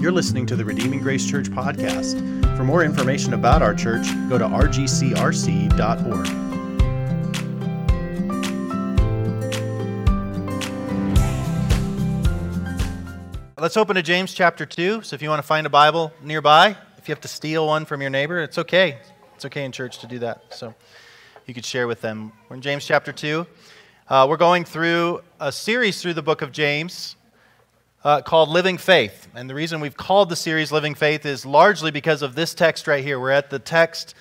You're listening to the Redeeming Grace Church podcast. For more information about our church, go to rgcrc.org. Let's open to James chapter 2. So if you want to find a Bible nearby, if you have to steal one from your neighbor, it's okay. It's okay in church to do that. So you could share with them. We're in James chapter 2. Uh, we're going through a series through the book of James uh, called Living Faith. And the reason we've called the series Living Faith is largely because of this text right here. We're at the text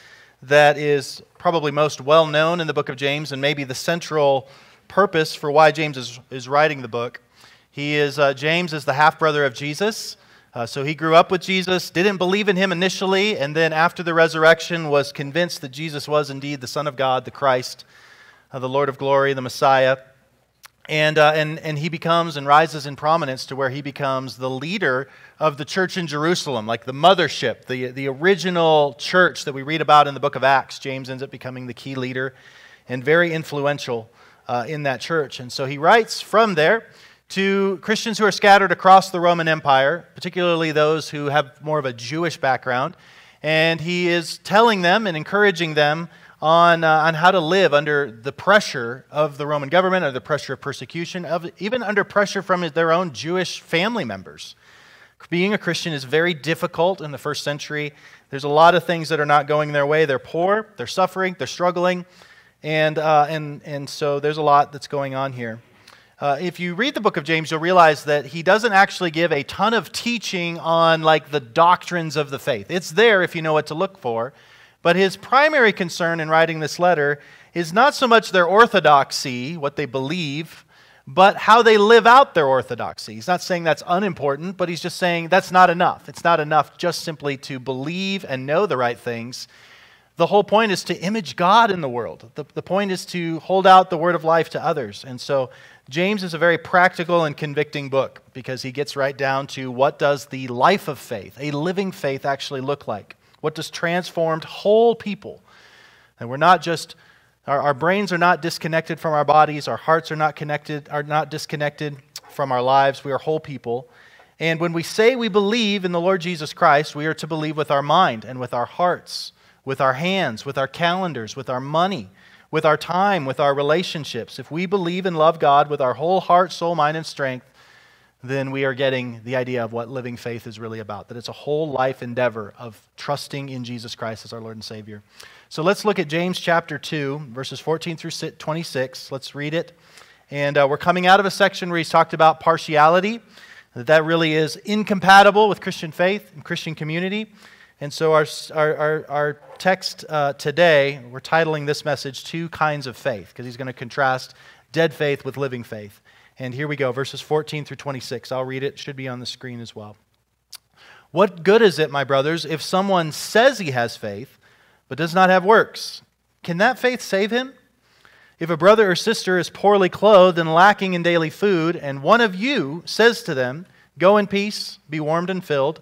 that is probably most well known in the book of James and maybe the central purpose for why James is, is writing the book. He is, uh, James is the half brother of Jesus. Uh, so he grew up with Jesus, didn't believe in him initially, and then after the resurrection was convinced that Jesus was indeed the Son of God, the Christ, uh, the Lord of glory, the Messiah. And, uh, and, and he becomes and rises in prominence to where he becomes the leader of the church in Jerusalem, like the mothership, the, the original church that we read about in the book of Acts. James ends up becoming the key leader and very influential uh, in that church. And so he writes from there to Christians who are scattered across the Roman Empire, particularly those who have more of a Jewish background. And he is telling them and encouraging them on, uh, on how to live under the pressure of the Roman government, under the pressure of persecution, of, even under pressure from their own Jewish family members. Being a Christian is very difficult in the first century. There's a lot of things that are not going their way. They're poor, they're suffering, they're struggling, and, uh, and, and so there's a lot that's going on here. Uh, if you read the book of James, you'll realize that he doesn't actually give a ton of teaching on like the doctrines of the faith. It's there if you know what to look for, but his primary concern in writing this letter is not so much their orthodoxy, what they believe, but how they live out their orthodoxy. He's not saying that's unimportant, but he's just saying that's not enough. It's not enough just simply to believe and know the right things. The whole point is to image God in the world. The, the point is to hold out the word of life to others. And so James is a very practical and convicting book because he gets right down to what does the life of faith, a living faith, actually look like? What does transformed whole people? And we're not just, our, our brains are not disconnected from our bodies, our hearts are not connected, are not disconnected from our lives. We are whole people. And when we say we believe in the Lord Jesus Christ, we are to believe with our mind and with our hearts, with our hands, with our calendars, with our money, with our time, with our relationships. If we believe and love God with our whole heart, soul, mind, and strength, then we are getting the idea of what living faith is really about. That it's a whole life endeavor of trusting in Jesus Christ as our Lord and Savior. So let's look at James chapter 2, verses 14 through 26. Let's read it. And uh, we're coming out of a section where he's talked about partiality, that that really is incompatible with Christian faith and Christian community. And so our, our, our, text uh, today, we're titling this message Two Kinds of Faith, because he's going to contrast dead faith with living faith. And here we go, verses 14 through 26. I'll read it, it should be on the screen as well. What good is it, my brothers, if someone says he has faith, but does not have works? Can that faith save him? If a brother or sister is poorly clothed and lacking in daily food, and one of you says to them, Go in peace, be warmed and filled,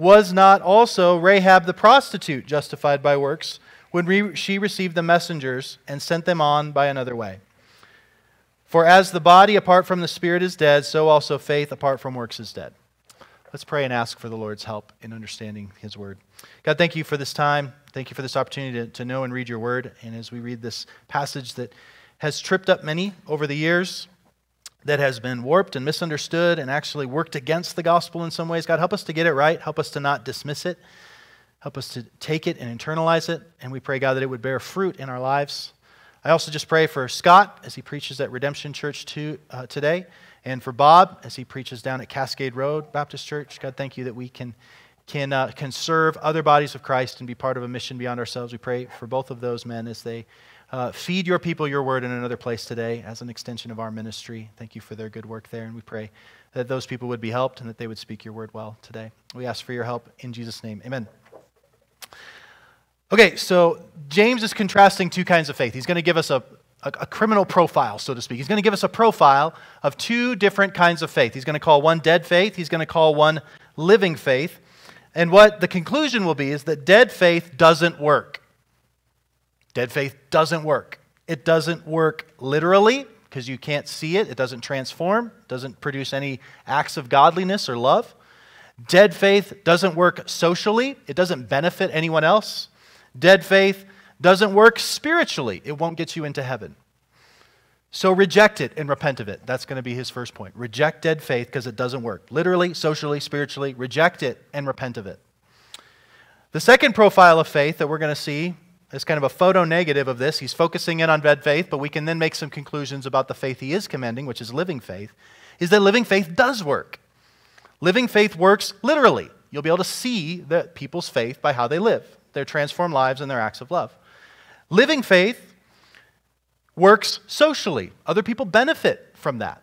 was not also Rahab the prostitute justified by works when she received the messengers and sent them on by another way? For as the body apart from the spirit is dead, so also faith apart from works is dead. Let's pray and ask for the Lord's help in understanding his word. God, thank you for this time. Thank you for this opportunity to, to know and read your word. And as we read this passage that has tripped up many over the years, that has been warped and misunderstood and actually worked against the gospel in some ways. God, help us to get it right. Help us to not dismiss it. Help us to take it and internalize it. And we pray, God, that it would bear fruit in our lives. I also just pray for Scott as he preaches at Redemption Church uh, today, and for Bob as he preaches down at Cascade Road Baptist Church. God, thank you that we can, can, uh, can serve other bodies of Christ and be part of a mission beyond ourselves. We pray for both of those men as they uh, feed your people your word in another place today as an extension of our ministry. Thank you for their good work there, and we pray that those people would be helped and that they would speak your word well today. We ask for your help in Jesus' name. Amen. Okay, so James is contrasting two kinds of faith. He's going to give us a, a, a, criminal profile, so to speak. He's going to give us a profile of two different kinds of faith. He's going to call one dead faith, he's going to call one living faith. And what the conclusion will be is that dead faith doesn't work. Dead faith doesn't work. It doesn't work literally because you can't see it, it doesn't transform, doesn't produce any acts of godliness or love. Dead faith doesn't work socially, it doesn't benefit anyone else. Dead faith doesn't work spiritually, it won't get you into heaven. So reject it and repent of it. That's going to be his first point. Reject dead faith because it doesn't work. Literally, socially, spiritually, reject it and repent of it. The second profile of faith that we're going to see is kind of a photo negative of this. He's focusing in on dead faith, but we can then make some conclusions about the faith he is commending, which is living faith, is that living faith does work. Living faith works literally. You'll be able to see the people's faith by how they live their transformed lives and their acts of love. Living faith works socially, other people benefit from that.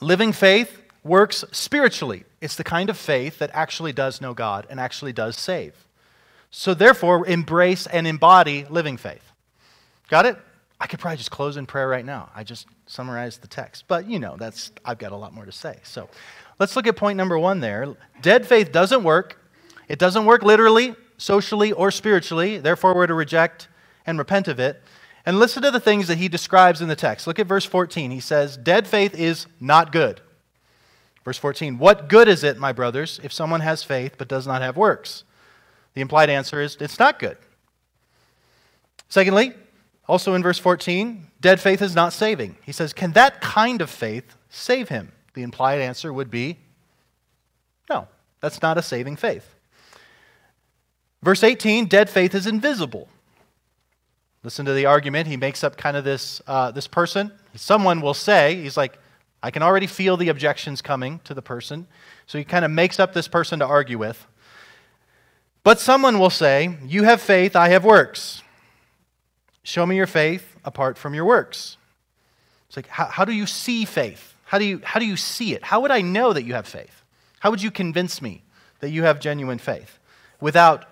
Living faith works spiritually. It's the kind of faith that actually does know God and actually does save. So, therefore, embrace and embody living faith. Got it? I could probably just close in prayer right now. I just summarized the text. But, you know, that's I've got a lot more to say. So, let's look at point number 1 there. Dead faith doesn't work. It doesn't work literally, socially or spiritually. Therefore, we're to reject and repent of it. And listen to the things that he describes in the text. Look at verse 14. He says, Dead faith is not good. Verse 14, What good is it, my brothers, if someone has faith but does not have works? The implied answer is, It's not good. Secondly, also in verse 14, dead faith is not saving. He says, Can that kind of faith save him? The implied answer would be, No, that's not a saving faith. Verse 18 dead faith is invisible. Listen to the argument. He makes up kind of this, uh, this person. Someone will say, he's like, I can already feel the objections coming to the person. So he kind of makes up this person to argue with. But someone will say, You have faith, I have works. Show me your faith apart from your works. It's like, how, how do you see faith? How do, you, how do you see it? How would I know that you have faith? How would you convince me that you have genuine faith without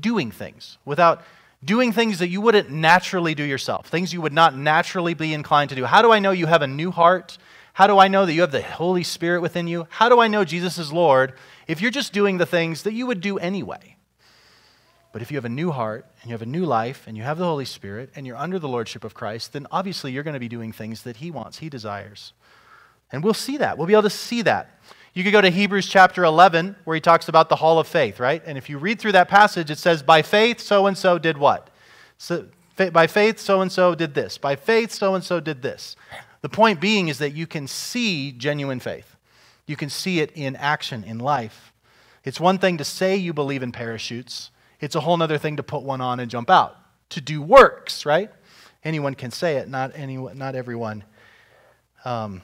doing things, without doing things that you wouldn't naturally do yourself, things you would not naturally be inclined to do. How do I know you have a new heart? How do I know that you have the Holy Spirit within you? How do I know Jesus is Lord if you're just doing the things that you would do anyway? But if you have a new heart and you have a new life and you have the Holy Spirit and you're under the Lordship of Christ, then obviously you're going to be doing things that He wants, He desires. And we'll see that. We'll be able to see that. You could go to Hebrews chapter 11, where he talks about the hall of faith, right? And if you read through that passage, it says, By faith, so and so did what? So, by faith, so and so did this. By faith, so and so did this. The point being is that you can see genuine faith, you can see it in action, in life. It's one thing to say you believe in parachutes, it's a whole other thing to put one on and jump out. To do works, right? Anyone can say it, not, anyone, not everyone um,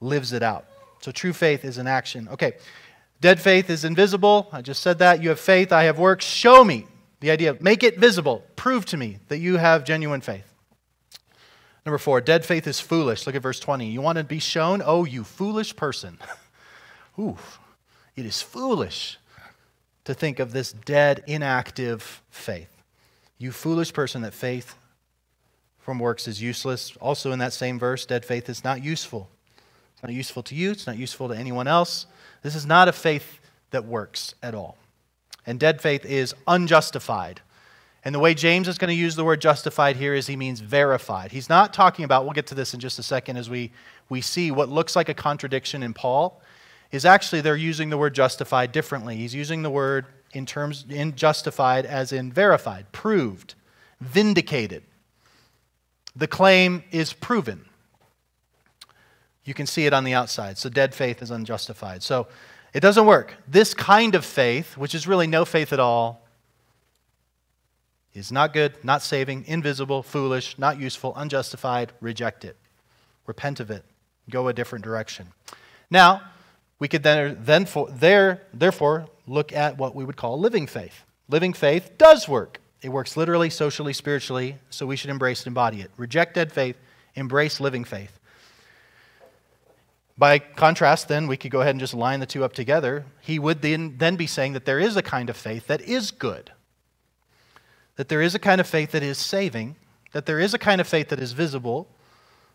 lives it out. So true faith is an action. Okay. Dead faith is invisible. I just said that. You have faith. I have works. Show me. The idea of make it visible. Prove to me that you have genuine faith. Number four, dead faith is foolish. Look at verse 20. You want to be shown? Oh, you foolish person. Ooh, it is foolish to think of this dead, inactive faith. You foolish person, that faith from works is useless. Also, in that same verse, dead faith is not useful. It's not useful to you, it's not useful to anyone else. This is not a faith that works at all. And dead faith is unjustified. And the way James is going to use the word justified here is he means verified. He's not talking about, we'll get to this in just a second as we, we see what looks like a contradiction in Paul, is actually they're using the word justified differently. He's using the word in terms in justified as in verified, proved, vindicated. The claim is proven. You can see it on the outside. So dead faith is unjustified. So it doesn't work. This kind of faith, which is really no faith at all, is not good, not saving, invisible, foolish, not useful, unjustified. Reject it. Repent of it. Go a different direction. Now, we could then, then for, there, therefore look at what we would call living faith. Living faith does work. It works literally, socially, spiritually, so we should embrace and embody it. Reject dead faith, embrace living faith. By contrast, then, we could go ahead and just line the two up together. He would then, then be saying that there is a kind of faith that is good, that there is a kind of faith that is saving, that there is a kind of faith that is visible,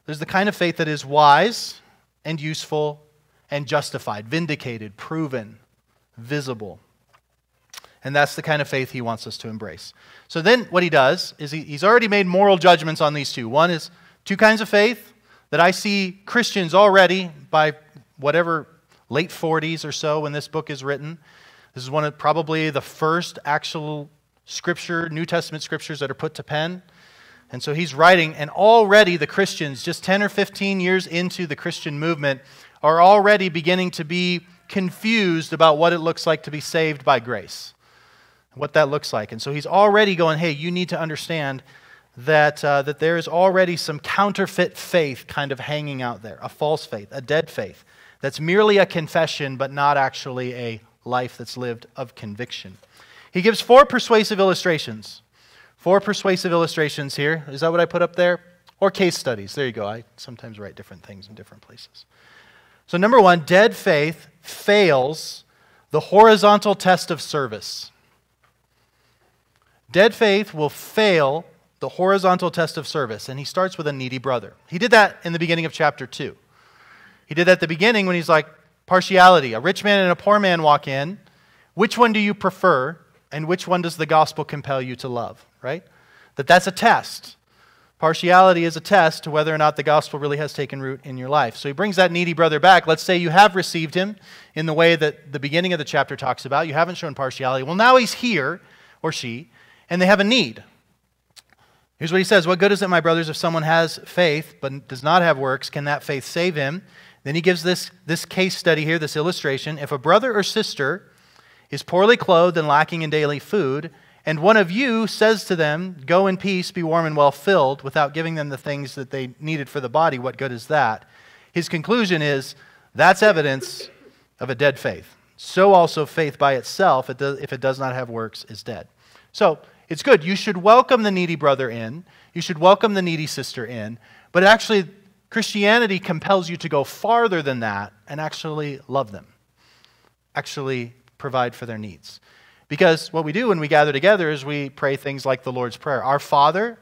there's the kind of faith that is wise and useful and justified, vindicated, proven, visible. And that's the kind of faith he wants us to embrace. So then, what he does is he, he's already made moral judgments on these two. One is two kinds of faith that I see Christians already by whatever late 40s or so when this book is written. This is one of probably the first actual scripture, New Testament scriptures that are put to pen. And so he's writing, and already the Christians, just 10 or 15 years into the Christian movement, are already beginning to be confused about what it looks like to be saved by grace, what that looks like. And so he's already going, hey, you need to understand that, uh, that there is already some counterfeit faith kind of hanging out there, a false faith, a dead faith, that's merely a confession, but not actually a life that's lived of conviction. He gives four persuasive illustrations. Four persuasive illustrations here. Is that what I put up there? Or case studies. There you go. I sometimes write different things in different places. So, number one, dead faith fails the horizontal test of service. Dead faith will fail the horizontal test of service, and he starts with a needy brother. He did that in the beginning of chapter 2. He did that at the beginning when he's like, partiality. A rich man and a poor man walk in. Which one do you prefer, and which one does the gospel compel you to love? Right? That that's a test. Partiality is a test to whether or not the gospel really has taken root in your life. So he brings that needy brother back. Let's say you have received him in the way that the beginning of the chapter talks about. You haven't shown partiality. Well, now he's here, or she, and they have a need. Here's what he says What good is it, my brothers, if someone has faith but does not have works? Can that faith save him? Then he gives this, this case study here, this illustration. If a brother or sister is poorly clothed and lacking in daily food, and one of you says to them, Go in peace, be warm and well filled, without giving them the things that they needed for the body, what good is that? His conclusion is that's evidence of a dead faith. So also faith by itself, if it does not have works, is dead. So it's good. You should welcome the needy brother in, you should welcome the needy sister in, but actually, Christianity compels you to go farther than that and actually love them, actually provide for their needs. Because what we do when we gather together is we pray things like the Lord's Prayer Our Father,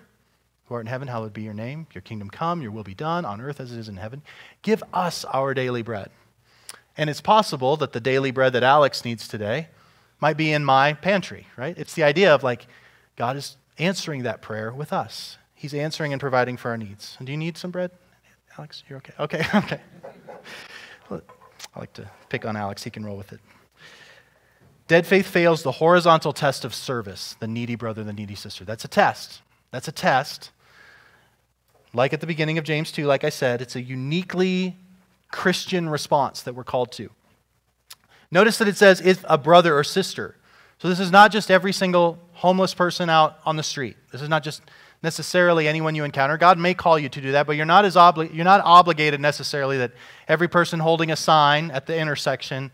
who art in heaven, hallowed be your name. Your kingdom come, your will be done on earth as it is in heaven. Give us our daily bread. And it's possible that the daily bread that Alex needs today might be in my pantry, right? It's the idea of like, God is answering that prayer with us. He's answering and providing for our needs. And do you need some bread? Alex, you're okay? Okay, okay. I like to pick on Alex, he can roll with it. Dead faith fails the horizontal test of service, the needy brother, the needy sister. That's a test. That's a test. Like at the beginning of James 2, like I said, it's a uniquely Christian response that we're called to. Notice that it says if a brother or sister. So this is not just every single homeless person out on the street. This is not just necessarily anyone you encounter. God may call you to do that, but you're not, as obli- you're not obligated necessarily that every person holding a sign at the intersection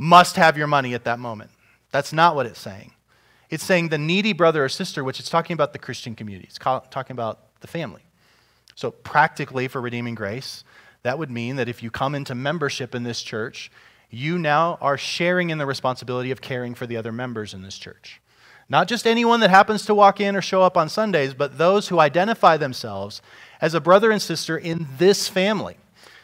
must have your money at that moment. That's not what it's saying. It's saying the needy brother or sister, which is talking about the Christian community. It's talking about the family. So, practically, for redeeming grace, that would mean that if you come into membership in this church, you now are sharing in the responsibility of caring for the other members in this church. Not just anyone that happens to walk in or show up on Sundays, but those who identify themselves as a brother and sister in this family.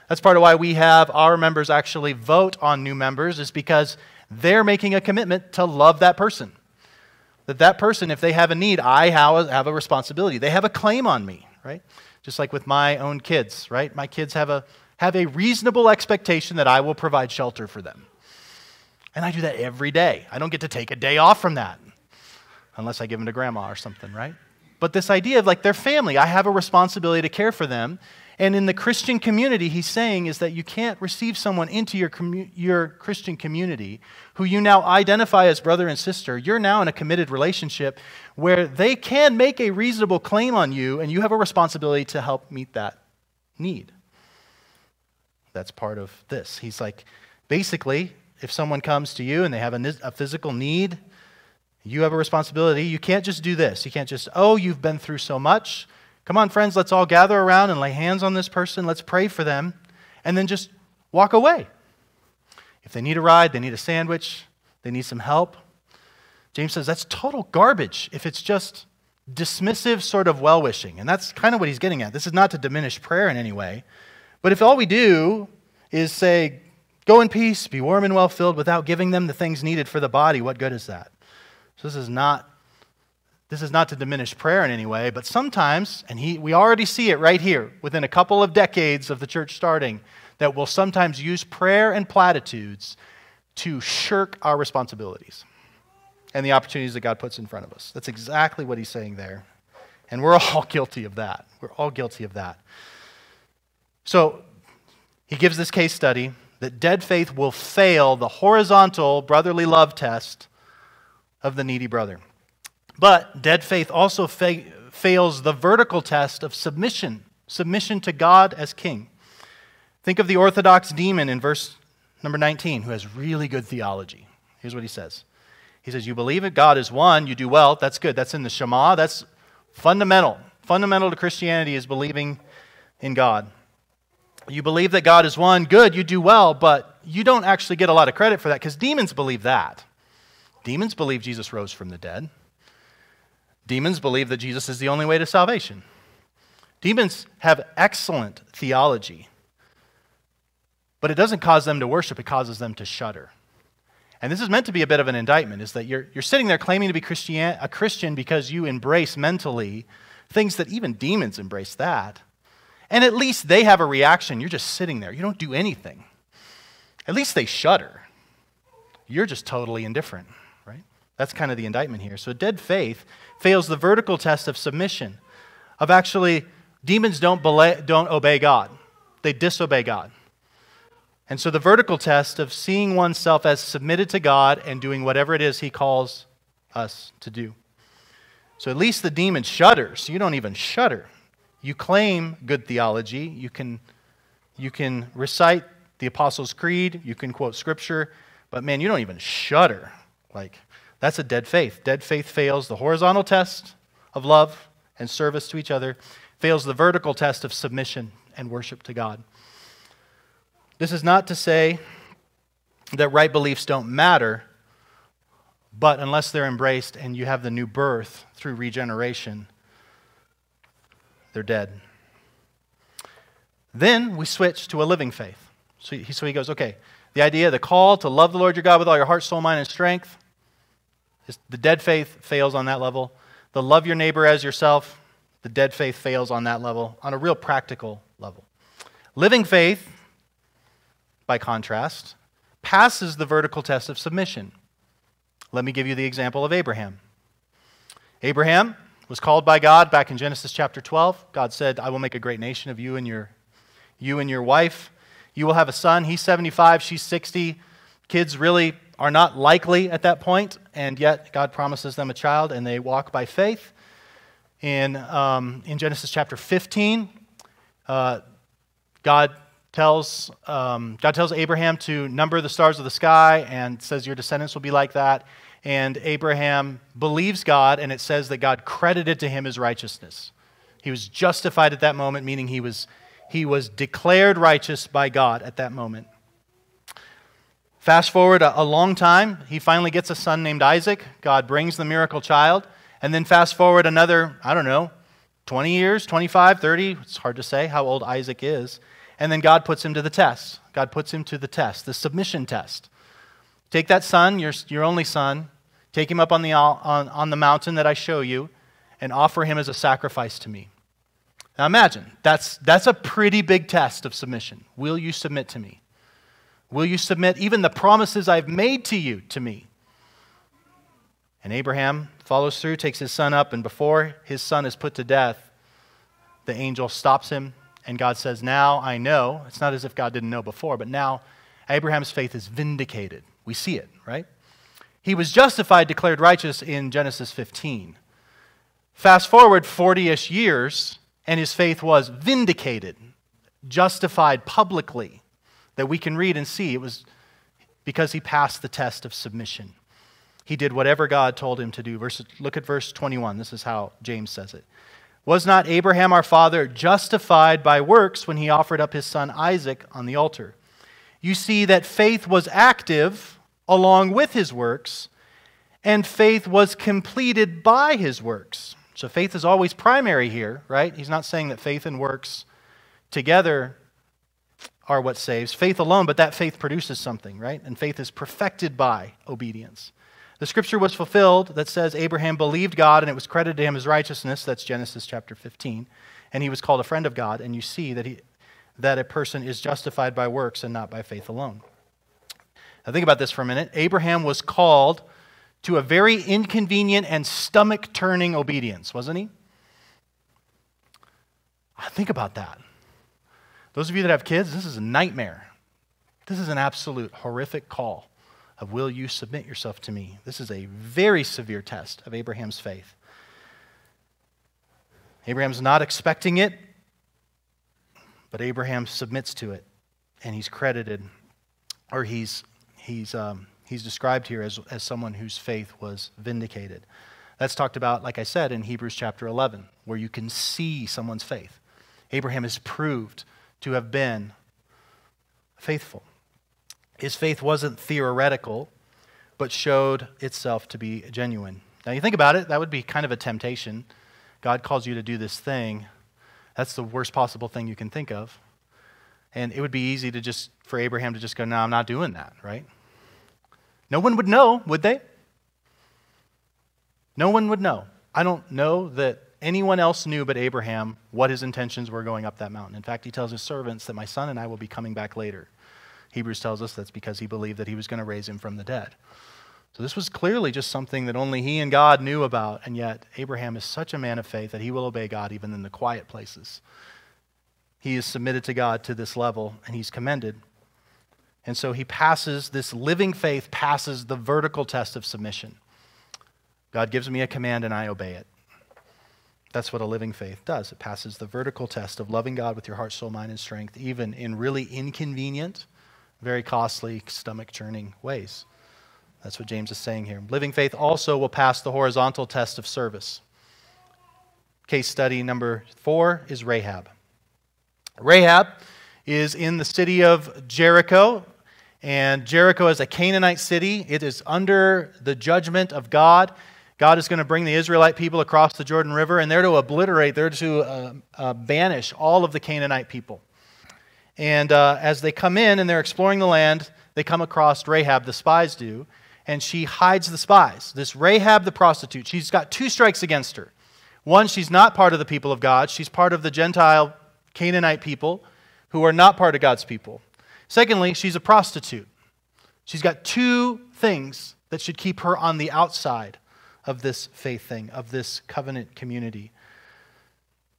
That's part of why we have our members actually vote on new members, is because they're making a commitment to love that person. That that person, if they have a need, I have a responsibility. They have a claim on me, right? Just like with my own kids, right? My kids have a, have a reasonable expectation that I will provide shelter for them. And I do that every day. I don't get to take a day off from that unless I give them to grandma or something, right? But this idea of like their family, I have a responsibility to care for them. And in the Christian community, he's saying is that you can't receive someone into your, commu- your Christian community who you now identify as brother and sister. You're now in a committed relationship where they can make a reasonable claim on you, and you have a responsibility to help meet that need. That's part of this. He's like, basically, if someone comes to you and they have a, a physical need, you have a responsibility. You can't just do this. You can't just, oh, you've been through so much. Come on, friends, let's all gather around and lay hands on this person. Let's pray for them. And then just walk away. If they need a ride, they need a sandwich, they need some help. James says that's total garbage if it's just dismissive sort of well wishing. And that's kind of what he's getting at. This is not to diminish prayer in any way. But if all we do is say, go in peace, be warm and well filled, without giving them the things needed for the body, what good is that? So this is not this is not to diminish prayer in any way, but sometimes, and he, we already see it right here within a couple of decades of the church starting, that we'll sometimes use prayer and platitudes to shirk our responsibilities and the opportunities that God puts in front of us. That's exactly what he's saying there. And we're all guilty of that. We're all guilty of that. So he gives this case study that dead faith will fail the horizontal brotherly love test of the needy brother. But dead faith also fa- fails the vertical test of submission, submission to God as king. Think of the Orthodox demon in verse number 19 who has really good theology. Here's what he says He says, You believe that God is one, you do well. That's good. That's in the Shema. That's fundamental. Fundamental to Christianity is believing in God. You believe that God is one, good, you do well, but you don't actually get a lot of credit for that because demons believe that. Demons believe Jesus rose from the dead. Demons believe that Jesus is the only way to salvation. Demons have excellent theology, but it doesn't cause them to worship, it causes them to shudder. And this is meant to be a bit of an indictment is that you're, you're sitting there claiming to be Christian, a Christian because you embrace mentally things that even demons embrace that. And at least they have a reaction. You're just sitting there. You don't do anything. At least they shudder. You're just totally indifferent? That's kind of the indictment here. So dead faith fails the vertical test of submission, of actually, demons don't, belay, don't obey God, they disobey God. And so the vertical test of seeing oneself as submitted to God and doing whatever it is He calls us to do. So at least the demon shudders. You don't even shudder. You claim good theology. You can, you can recite the Apostles' Creed. You can quote Scripture. But man, you don't even shudder. Like, that's a dead faith. Dead faith fails the horizontal test of love and service to each other, fails the vertical test of submission and worship to God. This is not to say that right beliefs don't matter, but unless they're embraced and you have the new birth through regeneration, they're dead. Then we switch to a living faith. So he, so he goes, okay, the idea, the call to love the Lord your God with all your heart, soul, mind, and strength, the dead faith fails on that level. The love your neighbor as yourself, the dead faith fails on that level, on a real practical level. Living faith, by contrast, passes the vertical test of submission. Let me give you the example of Abraham. Abraham was called by God back in Genesis chapter 12. God said, I will make a great nation of you and your, you and your wife. You will have a son. He's 75, she's 60. Kids really are not likely at that point, and yet God promises them a child, and they walk by faith. In, um, in Genesis chapter 15, uh, God tells, um, God tells Abraham to number the stars of the sky and says, Your descendants will be like that. And Abraham believes God, and it says that God credited to him his righteousness. He was justified at that moment, meaning he was, he was declared righteous by God at that moment. Fast forward a, a, long time, he finally gets a son named Isaac. God brings the miracle child. And then fast forward another, I don't know, 20 years, 25, 30, it's hard to say how old Isaac is. And then God puts him to the test. God puts him to the test, the submission test. Take that son, your, your only son, take him up on the, on, on the mountain that I show you, and offer him as a sacrifice to me. Now imagine, that's, that's a pretty big test of submission. Will you submit to me? Will you submit even the promises I've made to you to me? And Abraham follows through, takes his son up, and before his son is put to death, the angel stops him And God says, Now I know. It's not as if God didn't know before, but now Abraham's faith is vindicated. We see it, right? He was justified, declared righteous in Genesis 15. Fast forward 40 ish years, and his faith was vindicated, justified publicly, that we can read and see. It was because he passed the test of submission. He did whatever God told him to do. Verse, look at verse 21. This is how James says it. Was not Abraham our father justified by works when he offered up his son Isaac on the altar? You see that faith was active along with his works, and faith was completed by his works. So faith is always primary here, right? He's not saying that faith and works together are what saves. Faith alone, but that faith produces something, right? And faith is perfected by obedience. The scripture was fulfilled that says Abraham believed God and it was credited to him as righteousness. That's Genesis chapter 15. And he was called a friend of God. And you see that, he, that a person is justified by works and not by faith alone. Now, think about this for a minute. Abraham was called to a very inconvenient and stomach turning obedience, wasn't he? Think about that. Those of you that have kids, this is a nightmare. This is an absolute horrific call of will you submit yourself to me? This is a very severe test of Abraham's faith. Abraham's not expecting it, but Abraham submits to it, and he's credited, or he's, he's, um, he's described here as, as someone whose faith was vindicated. That's talked about, like I said, in Hebrews chapter 11, where you can see someone's faith. Abraham is proved to have been faithful. His faith wasn't theoretical, but showed itself to be genuine. Now, you think about it, that would be kind of a temptation. God calls you to do this thing. That's the worst possible thing you can think of. And it would be easy to just, for Abraham to just go, no, I'm not doing that, right? No one would know, would they? No one would know. I don't know that anyone else knew but Abraham what his intentions were going up that mountain. In fact, he tells his servants that my son and I will be coming back later. Hebrews tells us that's because he believed that he was going to raise him from the dead. So this was clearly just something that only he and God knew about, and yet Abraham is such a man of faith that he will obey God even in the quiet places. He is submitted to God to this level, and he's commended. And so he passes, this living faith passes the vertical test of submission. God gives me a command and I obey it. That's what a living faith does. It passes the vertical test of loving God with your heart, soul, mind, and strength, even in really inconvenient very costly, stomach churning ways. That's what James is saying here. Living faith also will pass the horizontal test of service. Case study number four is Rahab. Rahab is in the city of Jericho, and Jericho is a Canaanite city. It is under the judgment of God. God is going to bring the Israelite people across the Jordan River, and they're to obliterate, they're to uh, uh, banish all of the Canaanite people. And uh, as they come in and they're exploring the land, they come across Rahab, the spies do, and she hides the spies. This Rahab the prostitute, she's got two strikes against her. One, she's not part of the people of God, she's part of the Gentile Canaanite people who are not part of God's people. Secondly, she's a prostitute. She's got two things that should keep her on the outside of this faith thing, of this covenant community.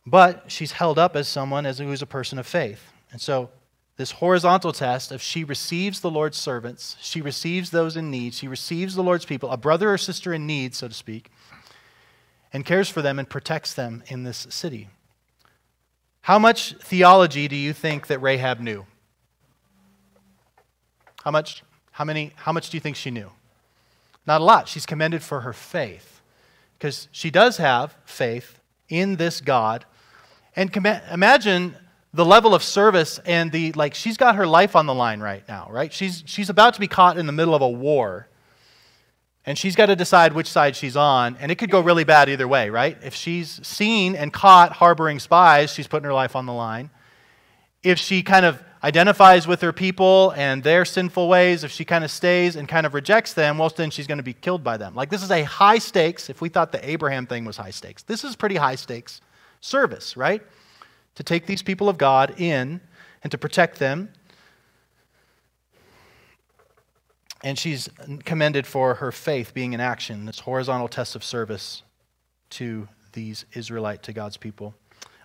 But she's held up as someone as who is a person of faith. And so, this horizontal test of she receives the Lord's servants, she receives those in need, she receives the Lord's people, a brother or sister in need, so to speak, and cares for them and protects them in this city. How much theology do you think that Rahab knew? How much? How many? How much do you think she knew? Not a lot. She's commended for her faith. Because she does have faith in this God. And imagine the level of service and the like she's got her life on the line right now right? She's she's about to be caught in the middle of a war. And she's got to decide which side she's on. And it could go really bad either way right? If she's seen and caught harboring spies she's putting her life on the line. If she kind of identifies with her people and their sinful ways if she kind of stays and kind of rejects them well then she's going to be killed by them like this is a high stakes if we thought the abraham thing was high stakes this is pretty high stakes service right to take these people of God in and to protect them. And she's commended for her faith being in action, this horizontal test of service to these Israelite, to God's people.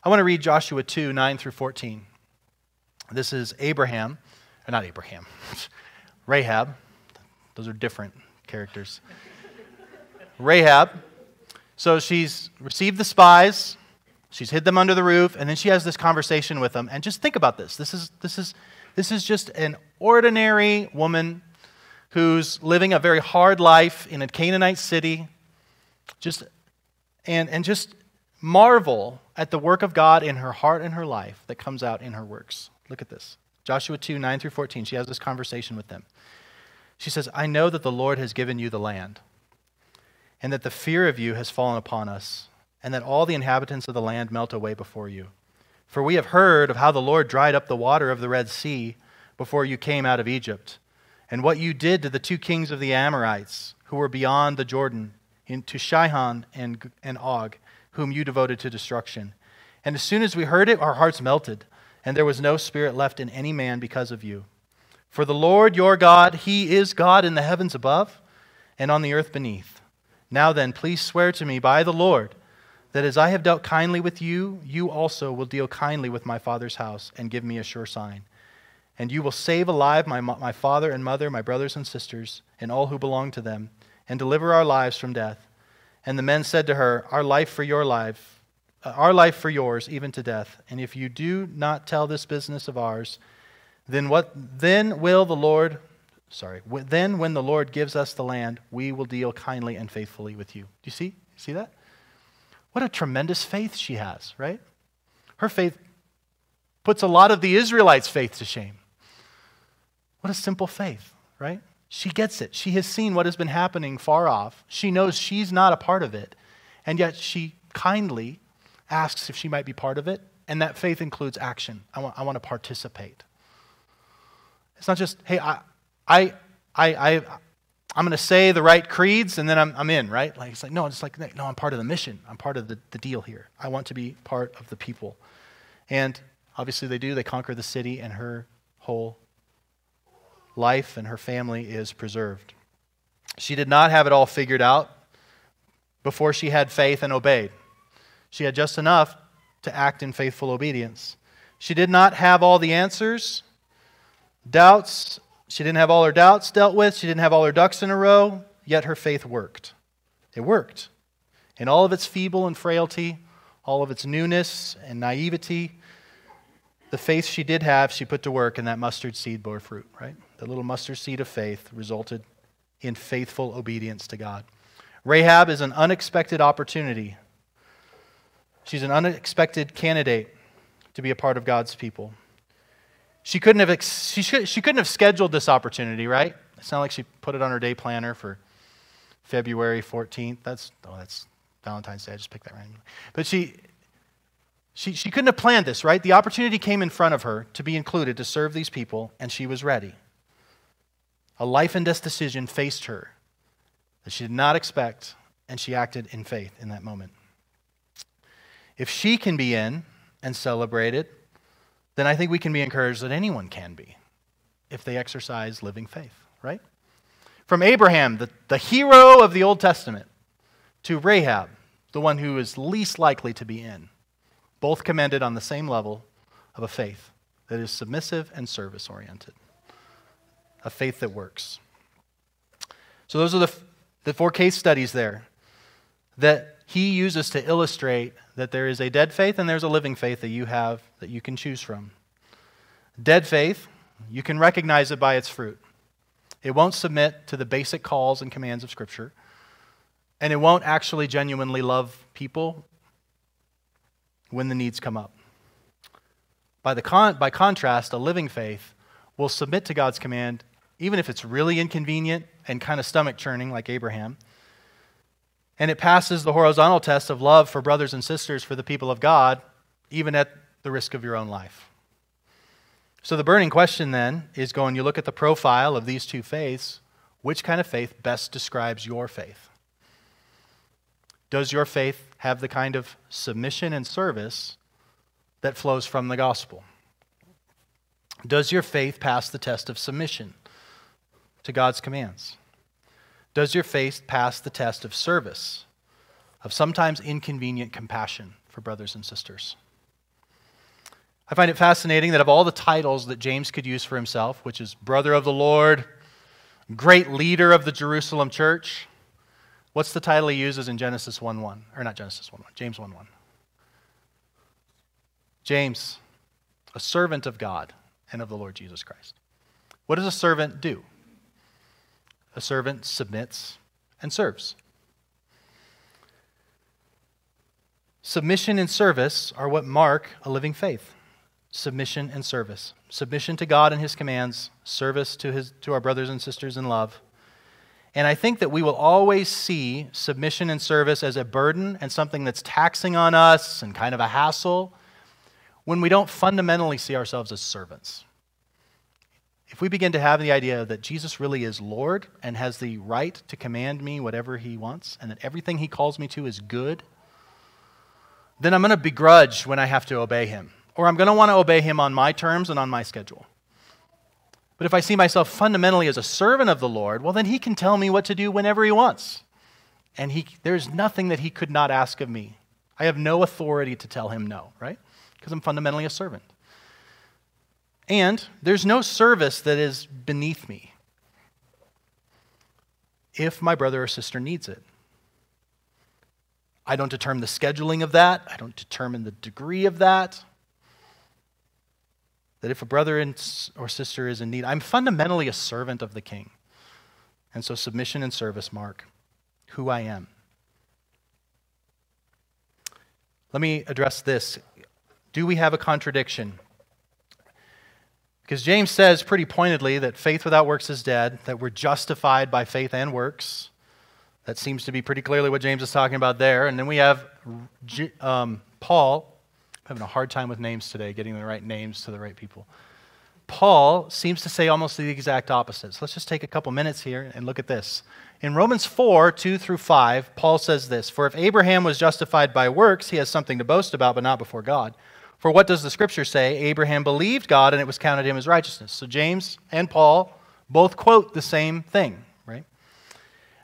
I want to read Joshua 2 9 through 14. This is Abraham, or not Abraham, Rahab. Those are different characters. Rahab. So she's received the spies, she's hid them under the roof, and then she has this conversation with them. And just think about this. This is, this is, this is just an ordinary woman who's living a very hard life in a Canaanite city. Just and, and just marvel at the work of God in her heart and her life that comes out in her works. Look at this. Joshua 2, 9 through 14. She has this conversation with them. She says, I know that the Lord has given you the land, and that the fear of you has fallen upon us, and that all the inhabitants of the land melt away before you. For we have heard of how the Lord dried up the water of the Red Sea before you came out of Egypt, and what you did to the two kings of the Amorites who were beyond the Jordan, into Sihon and, and Og, whom you devoted to destruction. And as soon as we heard it, our hearts melted, and there was no spirit left in any man because of you. For the Lord your God, He is God in the heavens above and on the earth beneath. Now then, please swear to me by the Lord that as I have dealt kindly with you, you also will deal kindly with my father's house and give me a sure sign. And you will save alive my, my father and mother, my brothers and sisters, and all who belong to them, and deliver our lives from death. And the men said to her, Our life for your life, Uh, our life for yours, even to death. And if you do not tell this business of ours, then what then will the Lord sorry, then when the Lord gives us the land, we will deal kindly and faithfully with you. Do you see? See that? What a tremendous faith she has, right? Her faith puts a lot of the Israelites' faith to shame. What a simple faith, right? She gets it. She has seen what has been happening far off. She knows she's not a part of it. And yet she kindly asks if she might be part of it. And that faith includes action. I want, I want to participate. It's not just, hey, I, I, I, I I'm going to say the right creeds and then I'm, I'm in, right? Like, it's like, no, it's like, no, I'm part of the mission. I'm part of the, the deal here. I want to be part of the people. And obviously they do. They conquer the city and her whole life and her family is preserved. She did not have it all figured out before she had faith and obeyed. She had just enough to act in faithful obedience. She did not have all the answers Doubts, she didn't have all her doubts dealt with. She didn't have all her ducks in a row, yet her faith worked. It worked. In all of its feeble and frailty, all of its newness and naivety, the faith she did have, she put to work, and that mustard seed bore fruit, right? The little mustard seed of faith resulted in faithful obedience to God. Rahab is an unexpected opportunity. She's an unexpected candidate to be a part of God's people. She couldn't have, she, should, she couldn't have scheduled this opportunity, right? It's not like she put it on her day planner for February 14th. That's, oh, that's Valentine's Day. I just picked that randomly. But she, she, she couldn't have planned this, right? The opportunity came in front of her to be included to serve these people, and she was ready. A life and death decision faced her that she did not expect, and she acted in faith in that moment. If she can be in and celebrate it, then I think we can be encouraged that anyone can be if they exercise living faith, right? From Abraham, the, the hero of the Old Testament, to Rahab, the one who is least likely to be in, both commended on the same level of a faith that is submissive and service oriented, a faith that works. So, those are the, the four case studies there that he uses to illustrate that there is a dead faith and there's a living faith that you have that you can choose from. Dead faith, you can recognize it by its fruit. It won't submit to the basic calls and commands of Scripture, and it won't actually genuinely love people when the needs come up. By, the con- by contrast, a living faith will submit to God's command, even if it's really inconvenient and kind of stomach churning, like Abraham and it passes the horizontal test of love for brothers and sisters for the people of God, even at the risk of your own life. So the burning question then is going, you look at the profile of these two faiths, which kind of faith best describes your faith? Does your faith have the kind of submission and service that flows from the gospel? Does your faith pass the test of submission to God's commands? Does your faith pass the test of service, of sometimes inconvenient compassion for brothers and sisters? I find it fascinating that of all the titles that James could use for himself, which is brother of the Lord, great leader of the Jerusalem church, what's the title he uses in Genesis 1 1? Or not Genesis 1 1, James 1 1. James, a servant of God and of the Lord Jesus Christ. What does a servant do? A servant submits and serves. Submission and service are what mark a living faith. Submission and service. Submission to God and His commands, service to, his, to our brothers and sisters in love. And I think that we will always see submission and service as a burden and something that's taxing on us and kind of a hassle when we don't fundamentally see ourselves as servants. If we begin to have the idea that Jesus really is Lord and has the right to command me whatever he wants, and that everything he calls me to is good, then I'm going to begrudge when I have to obey him. Or I'm going to want to obey him on my terms and on my schedule. But if I see myself fundamentally as a servant of the Lord, well, then he can tell me what to do whenever he wants. And he, there's nothing that he could not ask of me. I have no authority to tell him no, right? Because I'm fundamentally a servant. And there's no service that is beneath me if my brother or sister needs it. I don't determine the scheduling of that, I don't determine the degree of that. That if a brother or sister is in need, I'm fundamentally a servant of the king. And so submission and service mark who I am. Let me address this. Do we have a contradiction? Because James says pretty pointedly that faith without works is dead, that we're justified by faith and works. That seems to be pretty clearly what James is talking about there. And then we have um, Paul. I'm having a hard time with names today, getting the right names to the right people. Paul seems to say almost the exact opposite. So let's just take a couple minutes here and look at this. In Romans 4 2 through 5, Paul says this For if Abraham was justified by works, he has something to boast about, but not before God. For what does the scripture say? Abraham believed God and it was counted him as righteousness. So James and Paul both quote the same thing. Right?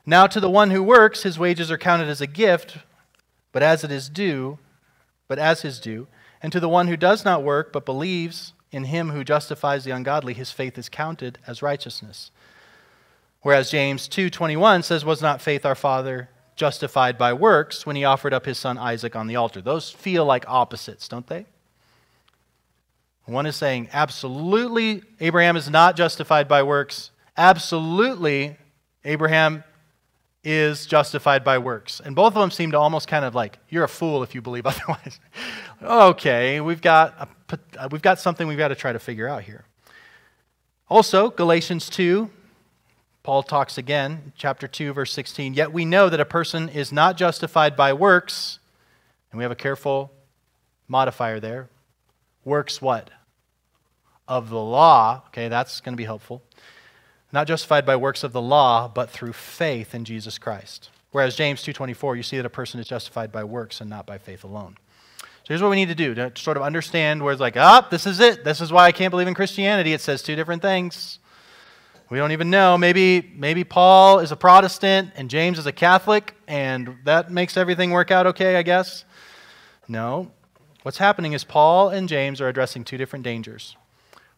Now, to the one who works, his wages are counted as a gift, but as it is due, but as his due. And to the one who does not work, but believes in him who justifies the ungodly, his faith is counted as righteousness. Whereas James 2:21 says, "Was not faith our father justified by works when he offered up his son Isaac on the altar?" Those feel like opposites, don't they? One is saying, absolutely, Abraham is not justified by works. Absolutely, Abraham is justified by works. And both of them seem to almost kind of like, you're a fool if you believe otherwise. okay, we've got, a, uh, we've got something we've got to try to figure out here. Also, Galatians 2, Paul talks again, chapter 2, verse 16. Yet we know that a person is not justified by works, and we have a careful modifier there. Works what? Of the law. Okay, that's going to be helpful not justified by works of the law, but through faith in Jesus Christ. Whereas James 2:24, you see that a person is justified by works and not by faith alone. So here's what we need to do to sort of understand where it's like, ah, oh, this is it. This is why I can't believe in Christianity. It says two different things. We don't even know. Maybe, maybe Paul is a Protestant and James is a Catholic, and that makes everything work out okay, I guess. No. What's happening is Paul and James are addressing two different dangers.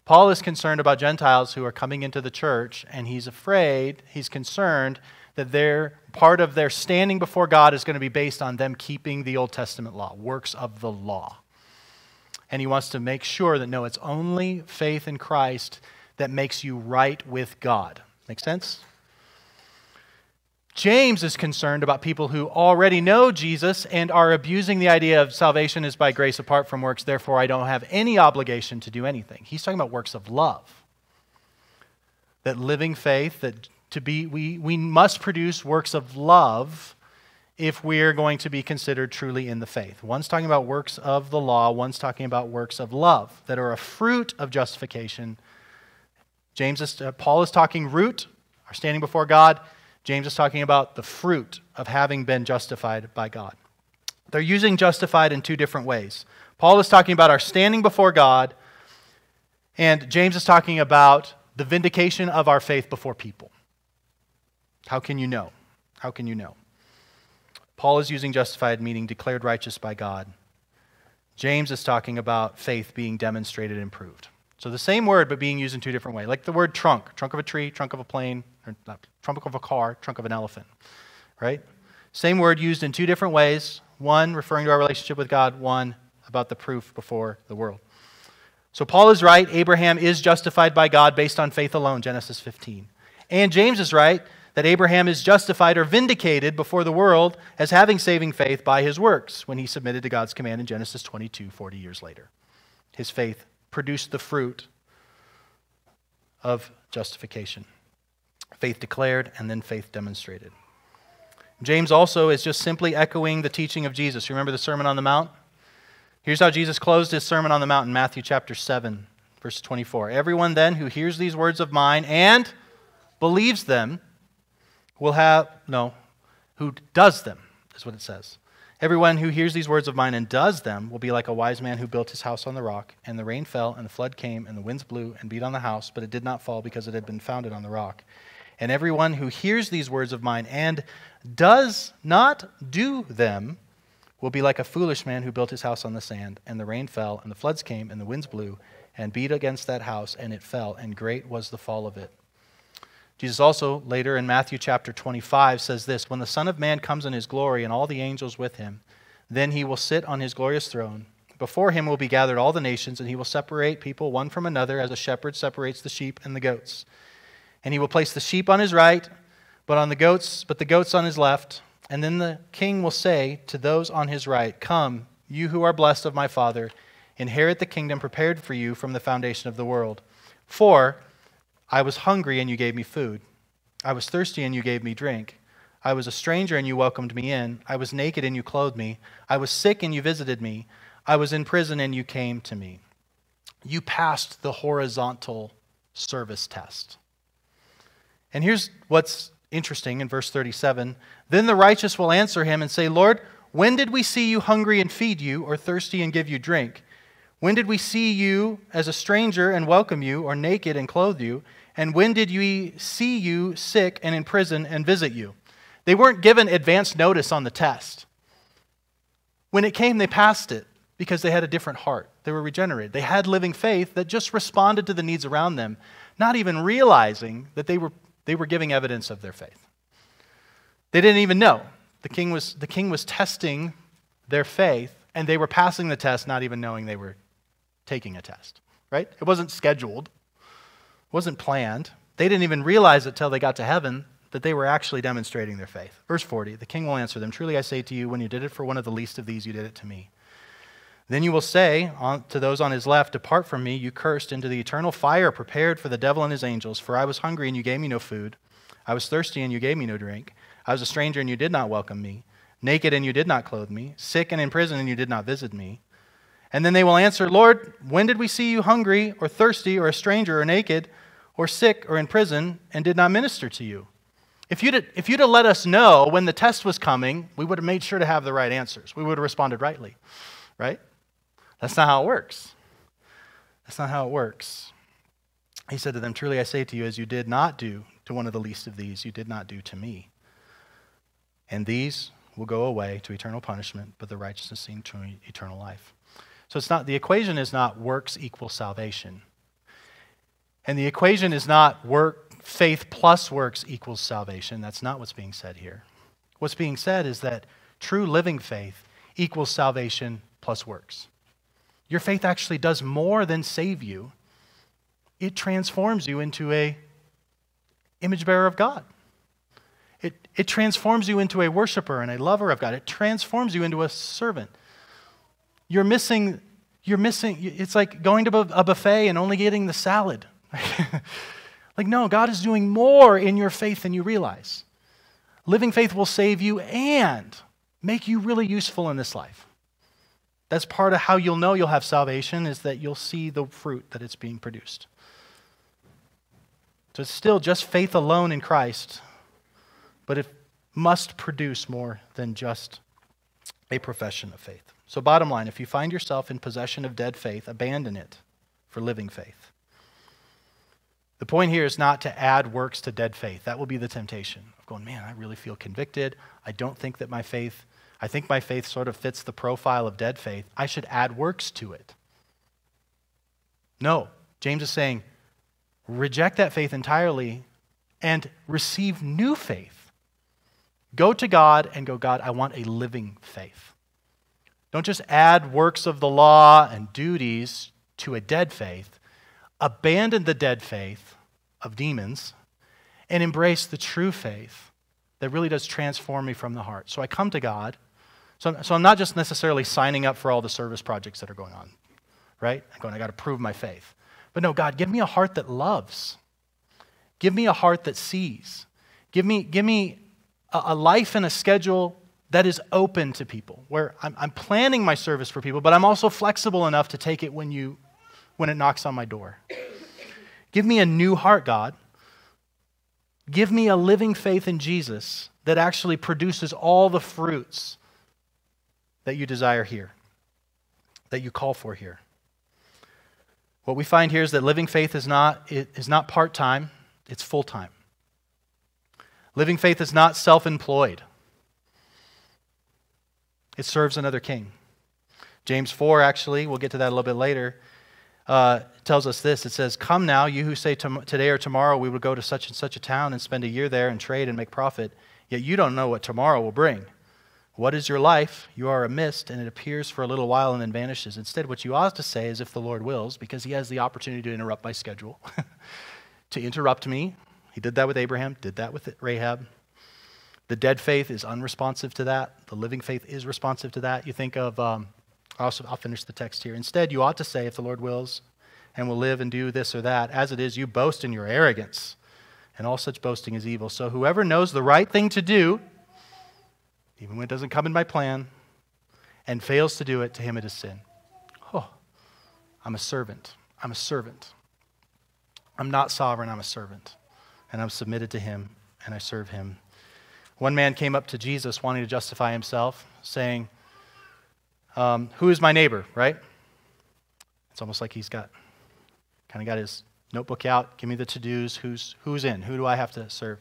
Paul is concerned about Gentiles who are coming into the church, and he's afraid, he's concerned that their part of their standing before God is going to be based on them keeping the Old Testament law, works of the law. And he wants to make sure that no, it's only faith in Christ that makes you right with God. Make sense? James is concerned about people who already know Jesus and are abusing the idea of salvation is by grace apart from works, therefore I don't have any obligation to do anything. He's talking about works of love. That living faith, that to be we, we must produce works of love if we're going to be considered truly in the faith. One's talking about works of the law, one's talking about works of love that are a fruit of justification. James is, uh, Paul is talking root, are standing before God. James is talking about the fruit of having been justified by God. They're using justified in two different ways. Paul is talking about our standing before God, and James is talking about the vindication of our faith before people. How can you know? How can you know? Paul is using justified, meaning declared righteous by God. James is talking about faith being demonstrated and proved. So the same word, but being used in two different ways. Like the word trunk, trunk of a tree, trunk of a plane, or not, trunk of a car, trunk of an elephant, right? Same word used in two different ways. One referring to our relationship with God, one about the proof before the world. So Paul is right. Abraham is justified by God based on faith alone, Genesis 15. And James is right that Abraham is justified or vindicated before the world as having saving faith by his works when he submitted to God's command in Genesis 22, 40 years later. His faith produced the fruit of justification faith declared and then faith demonstrated. James also is just simply echoing the teaching of Jesus. You Remember the Sermon on the Mount? Here's how Jesus closed his Sermon on the Mount in Matthew chapter 7, verse 24. Everyone then who hears these words of mine and believes them will have, no, who does them, is what it says. Everyone who hears these words of mine and does them will be like a wise man who built his house on the rock, and the rain fell, and the flood came, and the winds blew and beat on the house, but it did not fall because it had been founded on the rock. And everyone who hears these words of mine and does not do them will be like a foolish man who built his house on the sand, and the rain fell, and the floods came, and the winds blew and beat against that house, and it fell, and great was the fall of it. Jesus also later in Matthew chapter 25 says this When the Son of Man comes in his glory and all the angels with him, then he will sit on his glorious throne. Before him will be gathered all the nations, and he will separate people one from another as a shepherd separates the sheep and the goats. And he will place the sheep on his right, but on the goats, but the goats on his left. And then the king will say to those on his right, Come, you who are blessed of my Father, inherit the kingdom prepared for you from the foundation of the world. For I was hungry and you gave me food. I was thirsty and you gave me drink. I was a stranger and you welcomed me in. I was naked and you clothed me. I was sick and you visited me. I was in prison and you came to me. You passed the horizontal service test. And here's what's interesting in verse 37 Then the righteous will answer him and say, Lord, when did we see you hungry and feed you, or thirsty and give you drink? When did we see you as a stranger and welcome you, or naked and clothe you? And when did we see you sick and in prison and visit you? They weren't given advance notice on the test. When it came, they passed it because they had a different heart. They were regenerated. They had living faith that just responded to the needs around them, not even realizing that they were, they were giving evidence of their faith. They didn't even know. The king, was, the king was testing their faith, and they were passing the test, not even knowing they were taking a test, right? It wasn't scheduled, wasn't planned. They didn't even realize it till they got to heaven that they were actually demonstrating their faith. Verse 40 The king will answer them Truly I say to you, when you did it for one of the least of these, you did it to me. Then you will say to those on his left, Depart from me, you cursed, into the eternal fire prepared for the devil and his angels. For I was hungry, and you gave me no food. I was thirsty, and you gave me no drink. I was a stranger, and you did not welcome me. Naked, and you did not clothe me. Sick and in prison, and you did not visit me. And then they will answer, Lord, when did we see you hungry, or thirsty, or a stranger, or naked? Or sick or in prison and did not minister to you? If you'd, if you'd have let us know when the test was coming, we would have made sure to have the right answers. We would have responded rightly, right? That's not how it works. That's not how it works. He said to them, Truly I say to you, as you did not do to one of the least of these, you did not do to me. And these will go away to eternal punishment, but the righteousness seen to eternal life. So it's not the equation is not works equal salvation. And the equation is not work, faith plus works equals salvation. That's not what's being said here. What's being said is that true living faith equals salvation plus works. Your faith actually does more than save you. It transforms you into a image bearer of God. It, it transforms you into a worshiper and a lover of God. It transforms you into a servant. You're missing, you're missing, it's like going to a buffet and only getting the salad. like, no, God is doing more in your faith than you realize. Living faith will save you and make you really useful in this life. That's part of how you'll know you'll have salvation is that you'll see the fruit that it's being produced. So it's still just faith alone in Christ, but it must produce more than just a profession of faith. So, bottom line, if you find yourself in possession of dead faith, abandon it for living faith. The point here is not to add works to dead faith. That will be the temptation of going, man, I really feel convicted. I don't think that my faith, I think my faith sort of fits the profile of dead faith. I should add works to it. No, James is saying, reject that faith entirely and receive new faith. Go to God and go, God, I want a living faith. Don't just add works of the law and duties to a dead faith. Abandon the dead faith of demons and embrace the true faith that really does transform me from the heart. So I come to God. So, so I'm not just necessarily signing up for all the service projects that are going on, right? I'm going, I got to prove my faith. But no, God, give me a heart that loves. Give me a heart that sees. Give me, give me a, a life and a schedule that is open to people, where I'm, I'm planning my service for people, but I'm also flexible enough to take it when, you, when it knocks on my door. Give me a new heart, God. Give me a living faith in Jesus that actually produces all the fruits that you desire here, that you call for here. What we find here is that living faith is not, is not part time, it's full time. Living faith is not self employed, it serves another king. James 4, actually, we'll get to that a little bit later, uh, tells us this. It says, Come now, you who say today or tomorrow we will go to such and such a town and spend a year there and trade and make profit, yet you don't know what tomorrow will bring. What is your life? You are a mist, and it appears for a little while and then vanishes. Instead, what you ought to say is, if the Lord wills, because he has the opportunity to interrupt my schedule, to interrupt me. He did that with Abraham, did that with Rahab. The dead faith is unresponsive to that. The living faith is responsive to that. You think of, um, also, I'll finish the text here. Instead, you ought to say, if the Lord wills, and will live and do this or that. As it is, you boast in your arrogance, and all such boasting is evil. So whoever knows the right thing to do, even when it doesn't come in my plan, and fails to do it, to him it is sin. Oh, I'm a servant. I'm a servant. I'm not sovereign, I'm a servant. And I'm submitted to him, and I serve him. One man came up to Jesus wanting to justify himself, saying, um, Who is my neighbor, right? It's almost like he's got kind of got his notebook out. Give me the to dos. Who's, who's in? Who do I have to serve?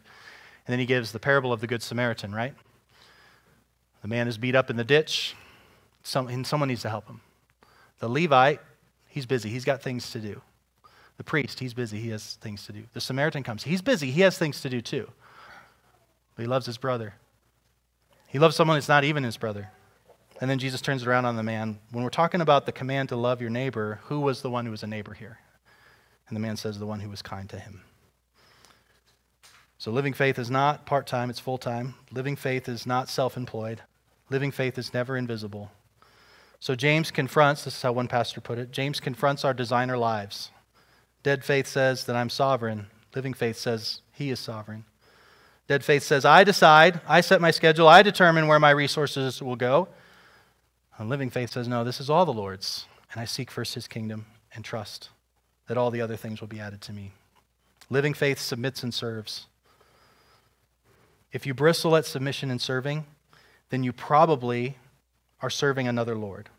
And then he gives the parable of the Good Samaritan, right? The man is beat up in the ditch, some, and someone needs to help him. The Levite, he's busy. He's got things to do. The priest, he's busy. He has things to do. The Samaritan comes. He's busy. He has things to do too. But he loves his brother. He loves someone that's not even his brother. And then Jesus turns around on the man. When we're talking about the command to love your neighbor, who was the one who was a neighbor here? And the man says, the one who was kind to him. So living faith is not part time, it's full time. Living faith is not self employed. Living faith is never invisible. So James confronts, this is how one pastor put it James confronts our designer lives. Dead faith says that I'm sovereign. Living faith says he is sovereign. Dead faith says, I decide, I set my schedule, I determine where my resources will go. And living faith says, No, this is all the Lord's, and I seek first his kingdom and trust that all the other things will be added to me. Living faith submits and serves. If you bristle at submission and serving, then you probably are serving another Lord.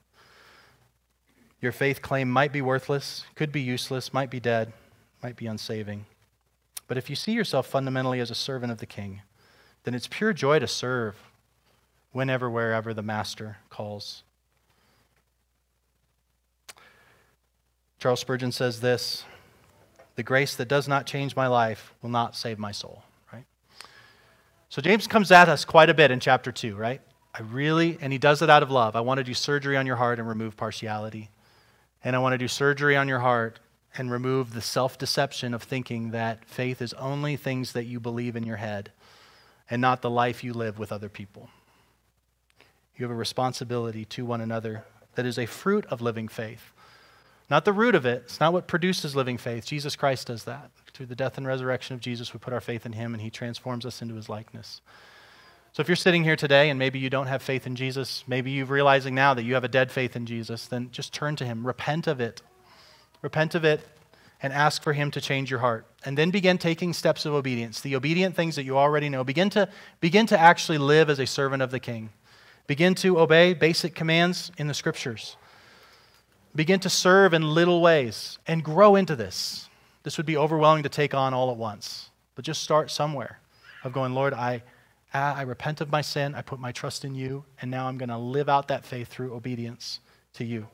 Your faith claim might be worthless, could be useless, might be dead, might be unsaving. But if you see yourself fundamentally as a servant of the King, then it's pure joy to serve whenever, wherever the Master calls. Charles Spurgeon says this The grace that does not change my life will not save my soul, right? So James comes at us quite a bit in chapter 2, right? I really, and he does it out of love. I want to do surgery on your heart and remove partiality. And I want to do surgery on your heart and remove the self deception of thinking that faith is only things that you believe in your head and not the life you live with other people. You have a responsibility to one another that is a fruit of living faith. Not the root of it. It's not what produces living faith. Jesus Christ does that. Through the death and resurrection of Jesus, we put our faith in him and he transforms us into his likeness. So if you're sitting here today and maybe you don't have faith in Jesus, maybe you're realizing now that you have a dead faith in Jesus, then just turn to him. Repent of it. Repent of it and ask for him to change your heart. And then begin taking steps of obedience, the obedient things that you already know. Begin to, begin to actually live as a servant of the king. Begin to obey basic commands in the scriptures. Begin to serve in little ways and grow into this. This would be overwhelming to take on all at once, but just start somewhere of going, Lord, I, I repent of my sin, I put my trust in you, and now I'm going to live out that faith through obedience to you.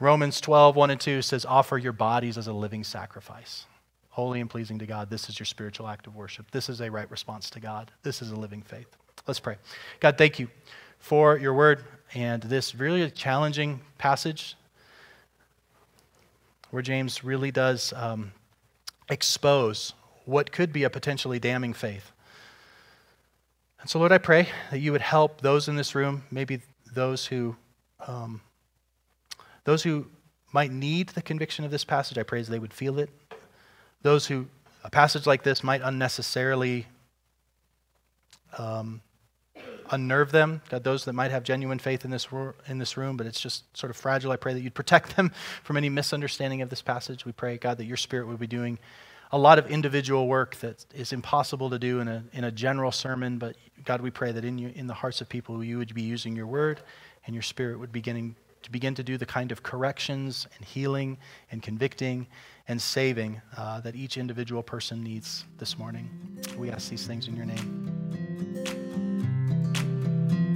Romans 12, 1 and 2 says, Offer your bodies as a living sacrifice, holy and pleasing to God. This is your spiritual act of worship. This is a right response to God. This is a living faith. Let's pray. God, thank you for your word and this really challenging passage where James really does um, expose what could be a potentially damning faith. And so, Lord, I pray that you would help those in this room, maybe those who, um, those who might need the conviction of this passage. I pray as they would feel it. Those who a passage like this might unnecessarily um, unnerve them. God, those that might have genuine faith in this, in this room, but it's just sort of fragile, I pray that you'd protect them from any misunderstanding of this passage. We pray, God, that your Spirit would be doing a lot of individual work that is impossible to do in a, in a general sermon, but God, we pray that in, you, in the hearts of people, you would be using your word and your Spirit would beginning to begin to do the kind of corrections and healing and convicting and saving uh, that each individual person needs this morning. We ask these things in your name.